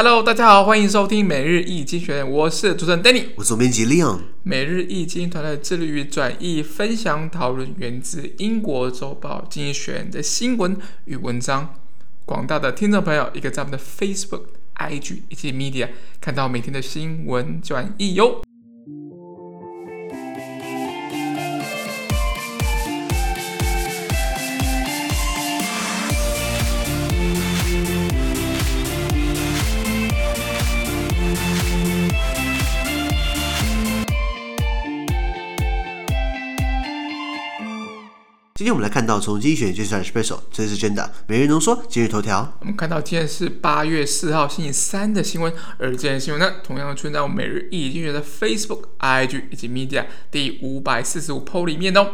Hello，大家好，欢迎收听每日易经济学人，我是主持人 Danny，我是总编辑 Leon。每日易经团队致力于转译、分享、讨论源自英国周报《经济学人》的新闻与文章。广大的听众朋友，一个在我们的 Facebook、IG 以及 Media 看到每天的新闻转译哟。今天我们来看到从经济学人选出来的 Special，这是真的每日浓缩今日头条。我们看到今天是八月四号星期三的新闻，而这件新闻呢，同样出现在我们每日一经济学人的 Facebook、IG 以及 Media 第五百四十五 PO 里面哦。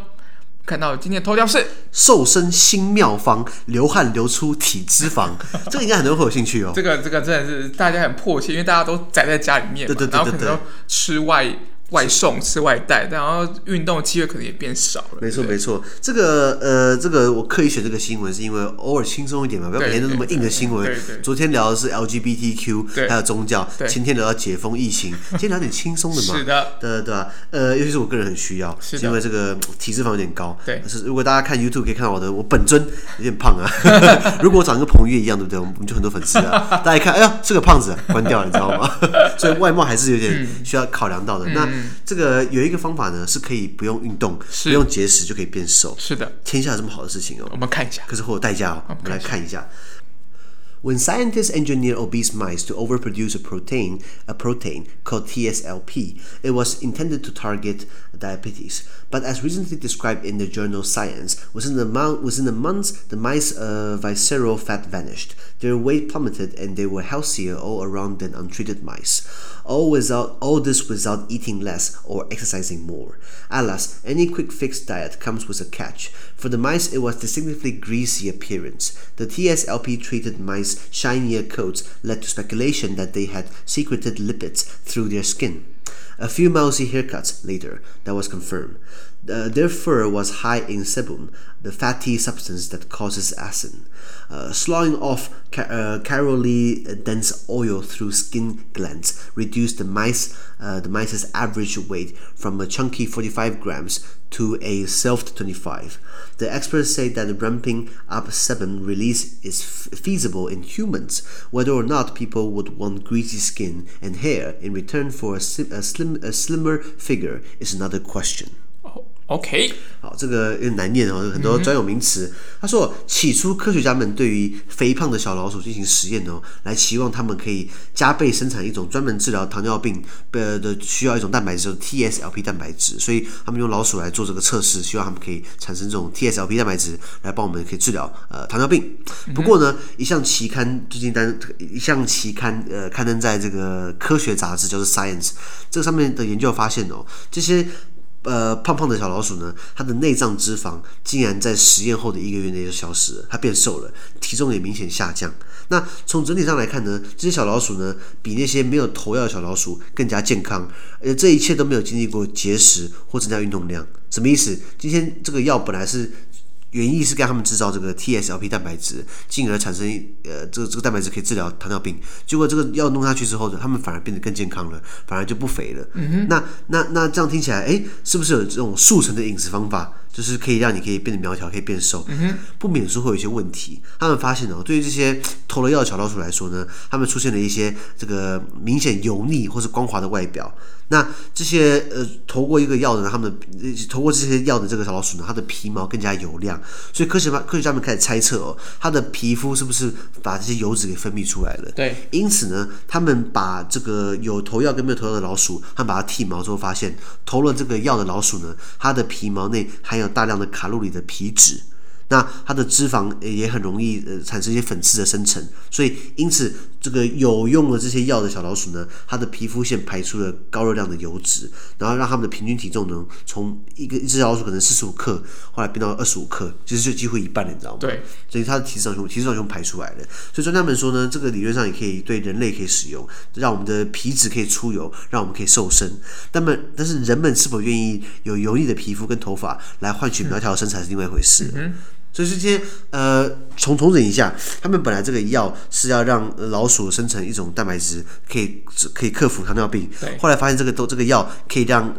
看到今天的头条是瘦身新妙方，流汗流出体脂肪，这个应该很多人会有兴趣哦。这个这个真的是大家很迫切，因为大家都宅在家里面对对对，然后可能吃外。外送吃外带，然后运动机会可能也变少了。没错没错，这个呃，这个我刻意选这个新闻，是因为偶尔轻松一点嘛，不要每天都那么硬的新闻。昨天聊的是 LGBTQ，还有宗教，今天聊到解封疫情，今天聊点轻松的嘛。是的，对对吧？呃，尤其是我个人很需要，是因为这个体脂肪有点高。对，是如果大家看 YouTube 可以看到我的，我本尊有点胖啊。如果我长得跟彭于晏一样，对不对？我们就很多粉丝啊。大家一看，哎呀，是个胖子，关掉了，你知道吗？所以外貌还是有点需要考量到的。那这个有一个方法呢，是可以不用运动、不用节食就可以变瘦。是的，天下有这么好的事情哦。我们看一下，可是会有代价哦。我们来看一下。When scientists engineered obese mice to overproduce a protein, a protein called TSLP, it was intended to target diabetes. But as recently described in the journal Science, within the, month, within the months, the mice' uh, visceral fat vanished. Their weight plummeted, and they were healthier all around than untreated mice. All without all this without eating less or exercising more. Alas, any quick fix diet comes with a catch. For the mice, it was distinctively greasy appearance. The TSLP treated mice shinier coats led to speculation that they had secreted lipids through their skin. A few mousy haircuts later, that was confirmed. Uh, their fur was high in sebum, the fatty substance that causes acne. Uh, sloughing off ca- uh, dense oil through skin glands reduced the mice uh, the mice's average weight from a chunky 45 grams to a soft 25. The experts say that ramping up sebum release is f- feasible in humans. Whether or not people would want greasy skin and hair in return for a, si- a slim a slimmer figure is another question. OK，好，这个有点难念哦，有很多专有名词。嗯、他说，起初科学家们对于肥胖的小老鼠进行实验哦，来期望他们可以加倍生产一种专门治疗糖尿病的需要一种蛋白质，就是 TSLP 蛋白质。所以他们用老鼠来做这个测试，希望他们可以产生这种 TSLP 蛋白质来帮我们可以治疗呃糖尿病。不过呢，一项期刊最近单一项期刊呃刊登在这个科学杂志叫做 Science，这个上面的研究发现哦，这些。呃，胖胖的小老鼠呢，它的内脏脂肪竟然在实验后的一个月内就消失了，它变瘦了，体重也明显下降。那从整体上来看呢，这些小老鼠呢，比那些没有投药的小老鼠更加健康，而这一切都没有经历过节食或增加运动量。什么意思？今天这个药本来是。原意是给他们制造这个 TSLP 蛋白质，进而产生呃这个这个蛋白质可以治疗糖尿病。结果这个药弄下去之后呢，他们反而变得更健康了，反而就不肥了。嗯哼。那那那这样听起来，哎，是不是有这种速成的饮食方法，就是可以让你可以变得苗条，可以变瘦？不免说会有一些问题。他们发现哦，对于这些投了药的小老鼠来说呢，他们出现了一些这个明显油腻或是光滑的外表。那这些呃投过一个药的，他们投过这些药的这个小老鼠呢，它的皮毛更加油亮，所以科学家科学家们开始猜测哦，它的皮肤是不是把这些油脂给分泌出来了？对，因此呢，他们把这个有投药跟没有投药的老鼠，他们把它剃毛之后，发现投了这个药的老鼠呢，它的皮毛内含有大量的卡路里的皮脂。那它的脂肪也很容易呃产生一些粉刺的生成，所以因此这个有用了这些药的小老鼠呢，它的皮肤腺排出了高热量的油脂，然后让它们的平均体重呢从一个一只小老鼠可能四十五克，后来变到二十五克，其实就几乎一半了，你知道吗？对，所以它的体脂上胸体脂上胸排出来了，所以专家们说呢，这个理论上也可以对人类可以使用，让我们的皮脂可以出油，让我们可以瘦身。那么，但是人们是否愿意有油腻的皮肤跟头发来换取苗条的身材是另外一回事。嗯所以今天呃重重整一下，他们本来这个药是要让老鼠生成一种蛋白质，可以可以克服糖尿病。对。后来发现这个都这个药可以让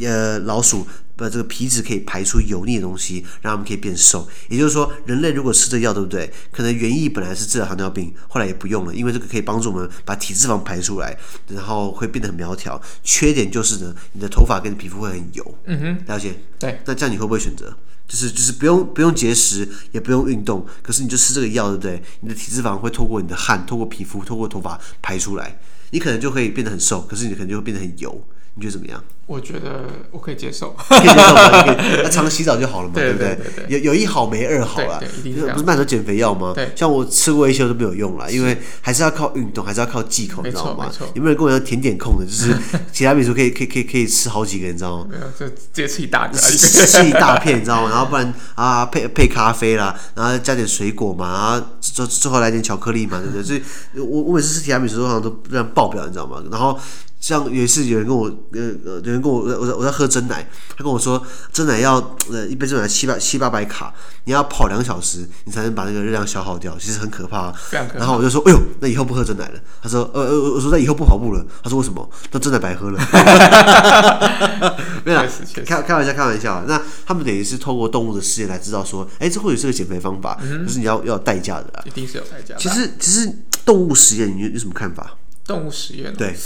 呃老鼠把这个皮脂可以排出油腻的东西，让他们可以变瘦。也就是说，人类如果吃这个药，对不对？可能原意本来是治疗糖尿病，后来也不用了，因为这个可以帮助我们把体脂肪排出来，然后会变得很苗条。缺点就是呢，你的头发跟皮肤会很油。嗯哼，了解。对。那这样你会不会选择？就是就是不用不用节食，也不用运动，可是你就吃这个药，对不对？你的体脂肪会透过你的汗、透过皮肤、透过头发排出来，你可能就会变得很瘦，可是你可能就会变得很油。你觉得怎么样？我觉得我可以接受，可以接受吗？那常洗澡就好了嘛，对不对？有有一好没二好啊，不是卖很多减肥药吗？像我吃过一些都没有用了，因为还是要靠运动，还是要靠忌口，你知道吗？有没有人跟我一样甜点控的？就是 其他比如说可以可以可以可以吃好几个，你知道吗？没有，就直接吃一大个，吃一大片，你知道吗？然后不然啊，配配咖啡啦，然后加点水果嘛，然后最最后来点巧克力嘛，对不对？所以我我每次吃提拉米苏好像都这样爆表，你知道吗？然后。像有一次有人跟我呃呃有人跟我我在我在喝真奶，他跟我说真奶要呃一杯真奶七八七八百卡，你要跑两小时你才能把那个热量消耗掉，其实很可怕。然后我就说，哎呦，那以后不喝真奶了。他说，呃呃，我说那以后不跑步了。他说为什么？那真奶白喝了。没有啦，开开玩笑开玩笑。那他们等于是透过动物的实验来知道说，哎，这或许是个减肥方法，可是你要要代价的啦。一定是有代价。其实其实动物实验，你有什么看法？动物实验对。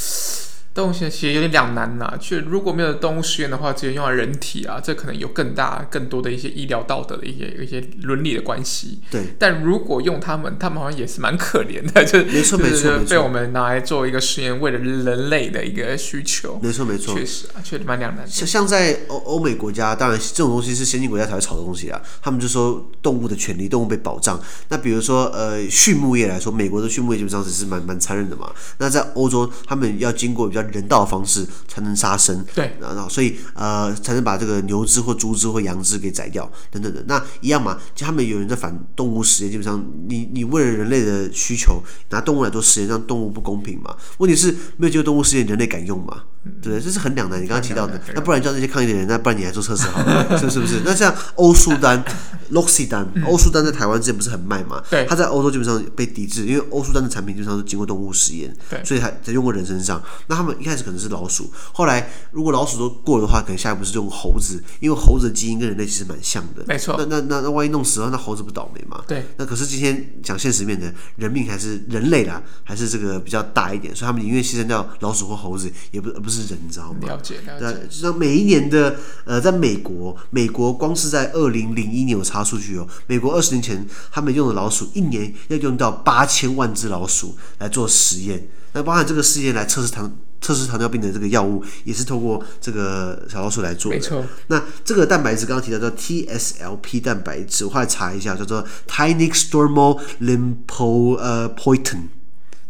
动物实验其实有点两难呐，就如果没有动物实验的话，直接用来人体啊，这可能有更大、更多的一些医疗道德的一些一些伦理的关系。对。但如果用他们，他们好像也是蛮可怜的，就没错没错，被我们拿来做一个实验，为了人类的一个需求。没错没错，确实啊，确实蛮两难。像像在欧欧美国家，当然这种东西是先进国家才会炒的东西啊。他们就说动物的权利，动物被保障。那比如说呃，畜牧业来说，美国的畜牧业基本上只是蛮蛮残忍的嘛。那在欧洲，他们要经过比较人道的方式。才能杀生，对，然后所以呃才能把这个牛只或猪只或羊只给宰掉，等等的。那一样嘛，就他们有人在反动物实验，基本上你你为了人类的需求拿动物来做实验，让动物不公平嘛？问题是没有经过动物实验，人类敢用吗？对？这是很两难。你刚刚提到的，那不然叫那些抗议的人，那不然你来做测试好了，是 是不是？那像欧舒丹、洛西丹，欧舒丹在台湾之前不是很卖嘛？对，它在欧洲基本上被抵制，因为欧舒丹的产品基本上是经过动物实验，对，所以才才用过人身上。那他们一开始可能是老鼠。后来，如果老鼠都过了的话，可能下一步是用猴子，因为猴子的基因跟人类其实蛮像的。没错。那那那那万一弄死了，那猴子不倒霉嘛？对。那可是今天讲现实面的，人命还是人类啦，还是这个比较大一点，所以他们宁愿牺牲掉老鼠或猴子，也不而不是人，你知道吗？了解了解。对，就像每一年的呃，在美国，美国光是在二零零一年有查数据哦，美国二十年前他们用的老鼠，一年要用到八千万只老鼠来做实验，那包含这个试验来测试糖。测试糖尿病的这个药物也是透过这个小老鼠来做的。没错。那这个蛋白质刚刚提到叫 TSLP 蛋白质，我后来查一下叫做 Tinea-Stromal Lymphopoietin，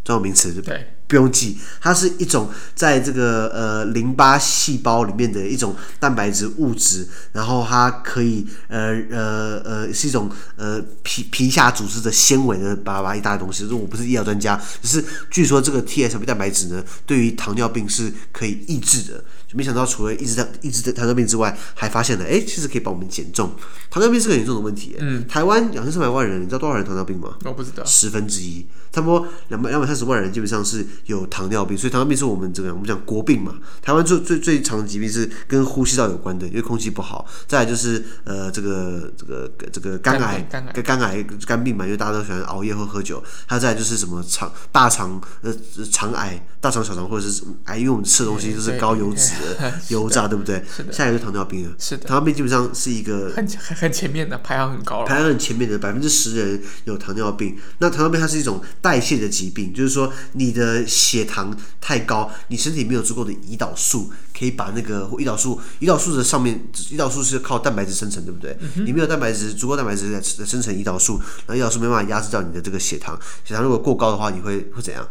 专有名词对不对？对不用记，它是一种在这个呃淋巴细胞里面的一种蛋白质物质，然后它可以呃呃呃是一种呃皮皮下组织的纤维的巴拉巴拉一大堆东西。就是我不是医疗专家，只是据说这个 TSLP 蛋白质呢，对于糖尿病是可以抑制的。就没想到除了抑制糖抑制糖尿病之外，还发现了哎，其实可以帮我们减重。糖尿病是个严重的问题。嗯。台湾两千三百万人，你知道多少人糖尿病吗？我不知道。十分之一，差不多两百两百三十万人基本上是。有糖尿病，所以糖尿病是我们这个我们讲国病嘛。台湾最最最常的疾病是跟呼吸道有关的，因为空气不好。再来就是呃这个这个这个肝癌，肝癌肝癌肝病嘛，因为大家都喜欢熬夜或喝酒。还有再来就是什么肠大肠呃肠癌、大肠小肠或者是癌，因为我们吃的东西都是高油脂的 油炸，对不对？下一个就是糖尿病了。是的。糖尿病基本上是一个很很很前面的排行很高了，排行很前面的百分之十的人有糖尿病。那糖尿病它是一种代谢的疾病，就是说你的。血糖太高，你身体没有足够的胰岛素，可以把那个胰岛素，胰岛素的上面，胰岛素是靠蛋白质生成，对不对？嗯、你没有蛋白质，足够蛋白质来生成胰岛素，那胰岛素没办法压制掉你的这个血糖，血糖如果过高的话，你会会怎样？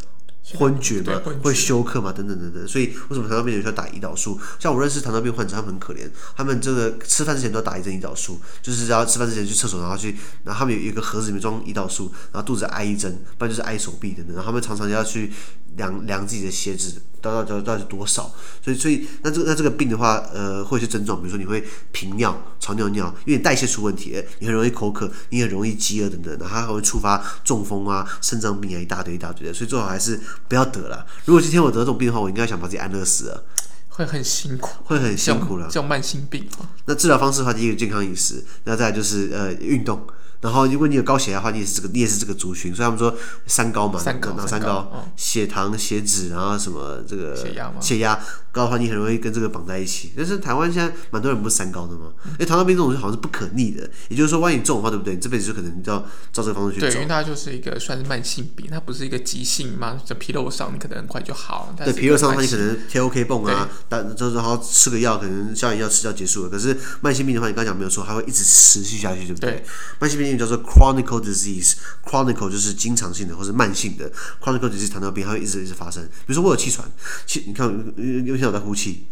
昏厥嘛，会休克嘛，等等等等。所以为什么糖尿病有需要打胰岛素？像我认识糖尿病患者，他们很可怜，他们这个吃饭之前都要打一针胰岛素，就是要吃饭之前去厕所，然后去，然后他们有一个盒子里面装胰岛素，然后肚子挨一针，不然就是挨手臂等等。然后他们常常要去量量自己的血脂，到到到到底是多少？所以所以那这个那这个病的话，呃，会有些症状，比如说你会频尿，常尿尿，因为你代谢出问题，你很容易口渴，你很容易饥饿等等，然后它还会触发中风啊、肾脏病啊一大堆一大堆的，所以最好还是不要得了。如果今天我得这种病的话，我应该想把自己安乐死了，会很辛苦，会很辛苦了，叫慢性病。那治疗方式的话，第一个健康饮食，那再来就是呃运动。然后，如果你有高血压的话，你也是这个，你也是这个族群。所以他们说三高嘛，三高，哪三高？哦、血糖、血脂，然后什么这个血压吗？血压高的话，你很容易跟这个绑在一起。但是台湾现在蛮多人不是三高的嘛？因为糖尿病这种东西好像是不可逆的，也就是说，万一你中的话，对不对？你这辈子就可能就要照这个方式去走。对，因为它就是一个算是慢性病，它不是一个急性嘛，就皮肉伤，你可能很快就好。对，皮肉伤的话，你可能贴 OK 绷啊，但就是然后吃个药，可能消炎药吃掉结束了。可是慢性病的话，你刚才讲没有错，它会一直持续下去，对不对？对慢性病叫做 chronic disease，chronic 就是经常性的或是慢性的，chronic disease 糖尿病它会一直一直发生。比如说我有气喘，气，你看，有听到我在呼气。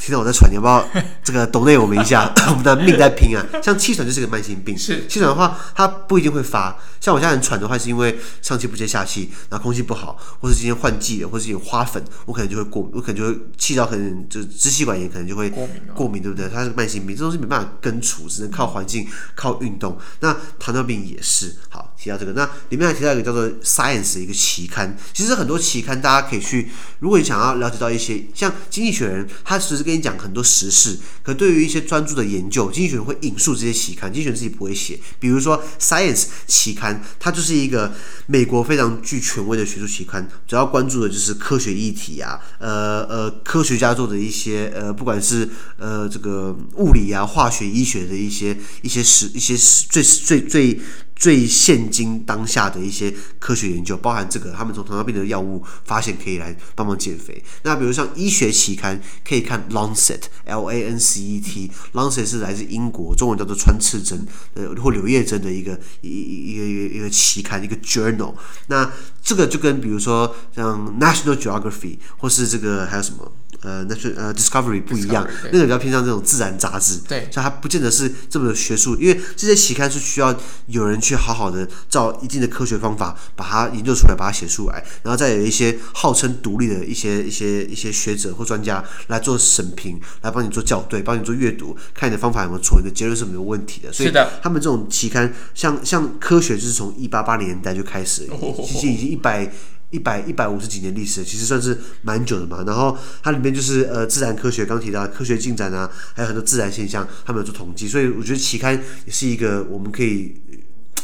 听到我在喘，你要不要这个抖内我们一下？我们的命在拼啊！像气喘就是个慢性病，是气喘的话，它不一定会发。像我现在很喘的话，是因为上气不接下气，然后空气不好，或是今天换季了，或是有花粉，我可能就会过，我可能就会气到可能就支气管炎，可能就会过敏，过敏对不对？它是慢性病，这东西没办法根除，只能靠环境、靠运动。那糖尿病也是。好，提到这个，那里面还提到一个叫做 Science 的一个期刊。其实很多期刊大家可以去，如果你想要了解到一些，像《经济学人》，它其实跟跟你讲很多时事，可对于一些专注的研究，经济学人会引述这些期刊，经济学人自己不会写。比如说《Science》期刊，它就是一个美国非常具权威的学术期刊，主要关注的就是科学议题啊，呃呃，科学家做的一些呃，不管是呃这个物理啊、化学、医学的一些一些实一些最最最。最最现今当下的一些科学研究，包含这个，他们从糖尿病的药物发现可以来帮忙减肥。那比如像医学期刊，可以看 Lancet，L A N C E T，Lancet 是来自英国，中文叫做穿刺针，呃或柳叶针的一个一一个一个一个期刊，一个 journal。那这个就跟比如说像 National Geography 或是这个还有什么？呃，那是呃，Discovery 不一样，那个比较偏向这种自然杂志，对，所以它不见得是这么学术，因为这些期刊是需要有人去好好的照一定的科学方法把它研究出来，把它写出来，然后再有一些号称独立的一些一些一些学者或专家来做审评，来帮你做校对，帮你做阅读，看你的方法有没有错，你的结论是没有问题的。所以他们这种期刊，像像科学，就是从一八八零年代就开始了，已经已经一百。一百一百五十几年历史，其实算是蛮久的嘛。然后它里面就是呃自然科学，刚提到科学进展啊，还有很多自然现象，他们有做统计。所以我觉得期刊也是一个我们可以，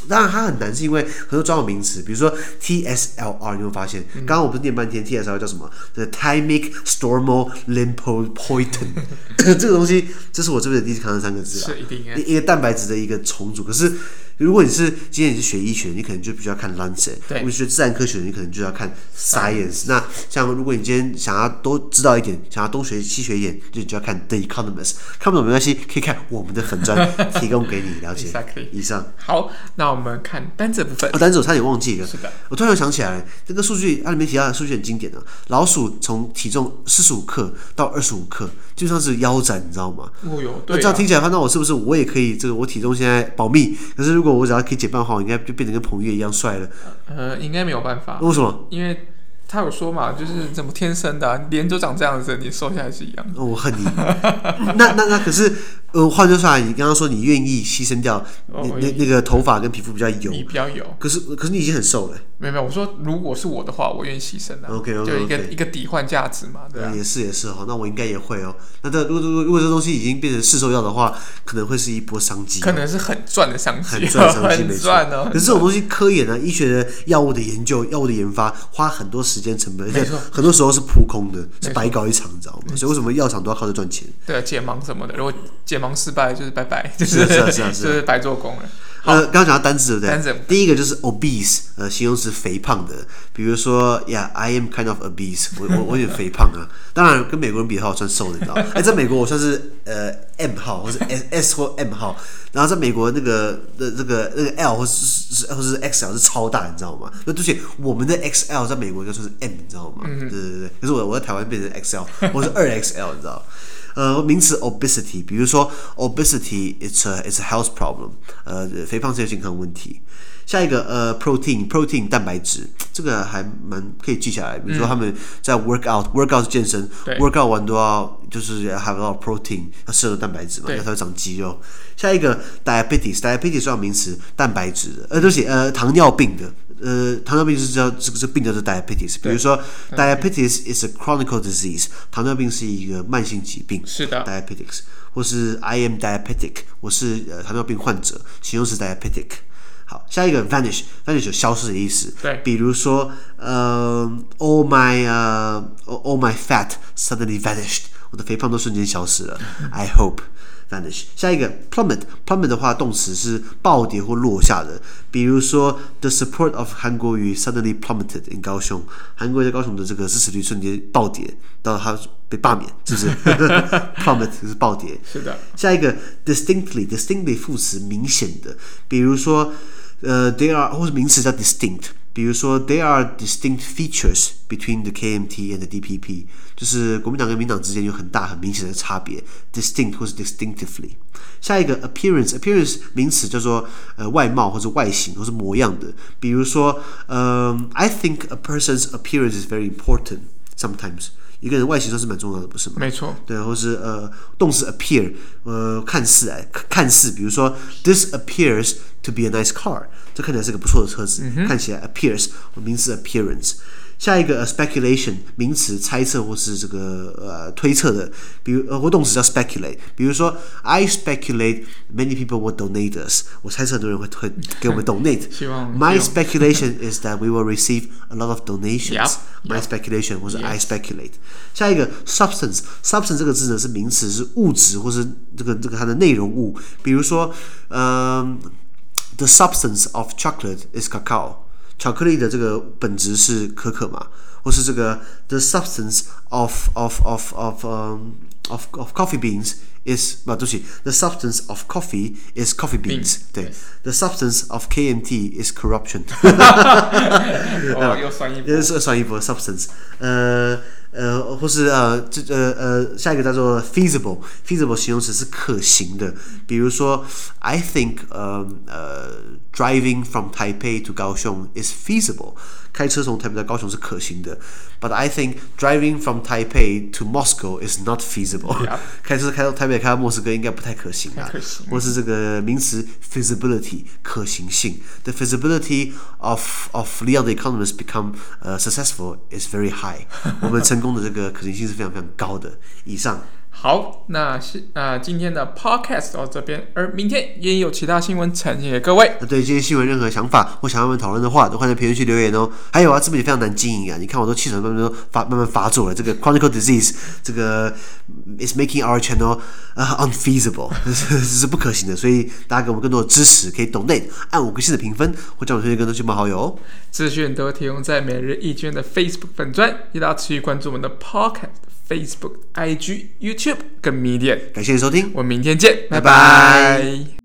当然它很难，是因为很多专有名词，比如说 TSLR，你会发现，刚刚我不是念半天 TSLR 叫什么？The Thymic Stromal Lipoprotein，这个东西，这是我这边的第一次看到三个字啊，一个蛋白质的一个重组，可是。如果你是今天你是学医学，你可能就必须要看 Lancet；如果你学自然科学，你可能就要看 Science。那像如果你今天想要多知道一点，想要东学西学一点，就你就要看 The Economist。看不懂没关系，可以看我们的粉专提供给你了解。以上好，那我们看单子部分。哦，单子我差点忘记了。是的，我突然想起来，这个数据它里面提到的数据很经典的。老鼠从体重四十五克到二十五克，就像是腰斩，你知道吗？哦哟，那这样听起来，那我是不是我也可以？这个我体重现在保密，可是如果我只要可以减半的话，我应该就变成跟彭于晏一样帅了。呃，应该没有办法。为什么？因为他有说嘛，就是怎么天生的、啊，脸就长这样子，你瘦下来是一样的。哦、我恨你。那 那那可是，呃，换句话说，你刚刚说你愿意牺牲掉那、哦、那那个头发跟皮肤比较油，你比较油。可是可是你已经很瘦了。没有没有，我说如果是我的话，我愿意牺牲的。OK OK，就一个一个抵换价值嘛，对、啊、也是也是哈，那我应该也会哦。那这如果如果如果这东西已经变成市售药的话，可能会是一波商机、哦。可能是很赚的商机，很赚商机，没错、哦。可是这种东西，科研啊，医学的药物的研究、药物的研发，花很多时间成本，而且很多时候是扑空的，是白搞一场，你知道吗？所以为什么药厂都要靠着赚钱？对啊，解盲什么的，如果解盲失败，就是拜拜，就是是啊是啊，就是白做工了。呃，刚刚讲到单字对不对？单字第一个就是 obese，呃，形容词肥胖的，比如说，Yeah，I am kind of obese，我我我有点肥胖啊。当然，跟美国人比的话，我算瘦的，你知道吗？哎，在美国我算是呃 M 号，或是 S S 或 M 号。然后在美国那个的这个那个 L 或是是或是 XL 是超大，你知道吗？那而且我们的 XL 在美国就算是 M，你知道吗？嗯、对对对。可是我我在台湾变成 XL，我是二 XL，你知道。呃，名词 obesity，比如说 obesity，it's a it's a health problem，呃，肥胖是一个健康问题。下一个呃，protein，protein 蛋白质，这这个还蛮可以记下来。比如说他们在 work out，work out 是健身，work out 完都要就是 have a lot of protein，要摄入蛋白质嘛，要才会长肌肉。下一个 diabetes，diabetes 算名词，蛋白质的，呃，对不起，呃，糖尿病的。呃，糖尿病是叫这个这病叫做 diabetes。比如说，diabetes is a chronic disease，糖尿病是一个慢性疾病。是的，diabetes，或是 I am diabetic，我是呃糖尿病患者，形容词 diabetic。好，下一个 vanish，vanish 有消失的意思。对，比如说，呃，all my 呃、uh,，all my fat suddenly vanished，我的肥胖都瞬间消失了。I hope。vanish。下一个 plummet，plummet 的话，动词是暴跌或落下的。比如说，the support of 韩国瑜 suddenly plummeted in 高雄，韩国瑜在高雄的这个支持率瞬间暴跌，到他被罢免，是不是？plummet 就是暴跌。是的。下一个 distinctly，distinctly 副词明显的，比如说，呃，they are 或是名词叫 distinct。比如说，there are distinct features between the KMT and the DPP，就是国民党跟民党之间有很大很明显的差别，distinct 或是 distinctively。下一个 appearance，appearance 名词叫做呃外貌或者外形或是模样的。比如说，嗯、呃、I think a person's appearance is very important sometimes。 一个人外形算是蛮重要的，不是吗？没错。对，或是呃动词 appear，呃看似哎看似，比如说 this appears to be a nice car，这看起来是个不错的车子，嗯、看起来 appears，名词 appearance。下一个 speculation 名词猜测或是这个呃推测的，比如呃或动词叫 speculate，比如说 I speculate many people will donate us，我猜测很多人会会给我们 donate。希望 My speculation is that we will receive a lot of donations。Yep, My yep. speculation 或是 Yes. I speculate。下一个 substance，substance 这个字呢是名词，是物质或是这个这个它的内容物，比如说嗯、呃、The substance of chocolate is cacao。 巧克力的这个本质是可可嘛，或是这个 the substance of of of of um of of coffee beans is 不对不起，the substance of coffee is coffee beans, beans 对 the substance of KMT is corruption。哦，又算一波，又是算一波 substance，呃。 呃，或是呃，这呃呃，下一个叫做 feasible，feasible 形容词是可行的。比如说，I think 呃呃，driving from Taipei to 高雄 is feasible，开车从台北到高雄是可行的。But I think driving from Taipei to Moscow is not feasible，、yeah. 开车开到台北开到莫斯科应该不太可行啊。或是这个名词 feasibility 可行性，the feasibility of of Leon the economist become 呃、uh, successful is very high，我们 成功的这个可行性是非常非常高的。以上。好，那是呃今天的 podcast 到这边，而明天也有其他新闻呈现给各位。那对这些新闻任何想法或想要我们讨论的话，都欢迎在评论区留言哦。还有啊，自媒体非常难经营啊，你看我都气喘慢慢都发慢慢发作了。这个 chronic disease，这个 is making our channel、uh, unfeasible，这是，是不可行的。所以大家给我们更多的支持，可以 donate 按五颗星的评分，或将我推荐更多亲朋好友哦。资讯都提供在每日一卷的 Facebook 粉专，也大家持续关注我们的 podcast。Facebook、IG、YouTube 跟 Medium，感谢收听，我们明天见，拜拜。拜拜。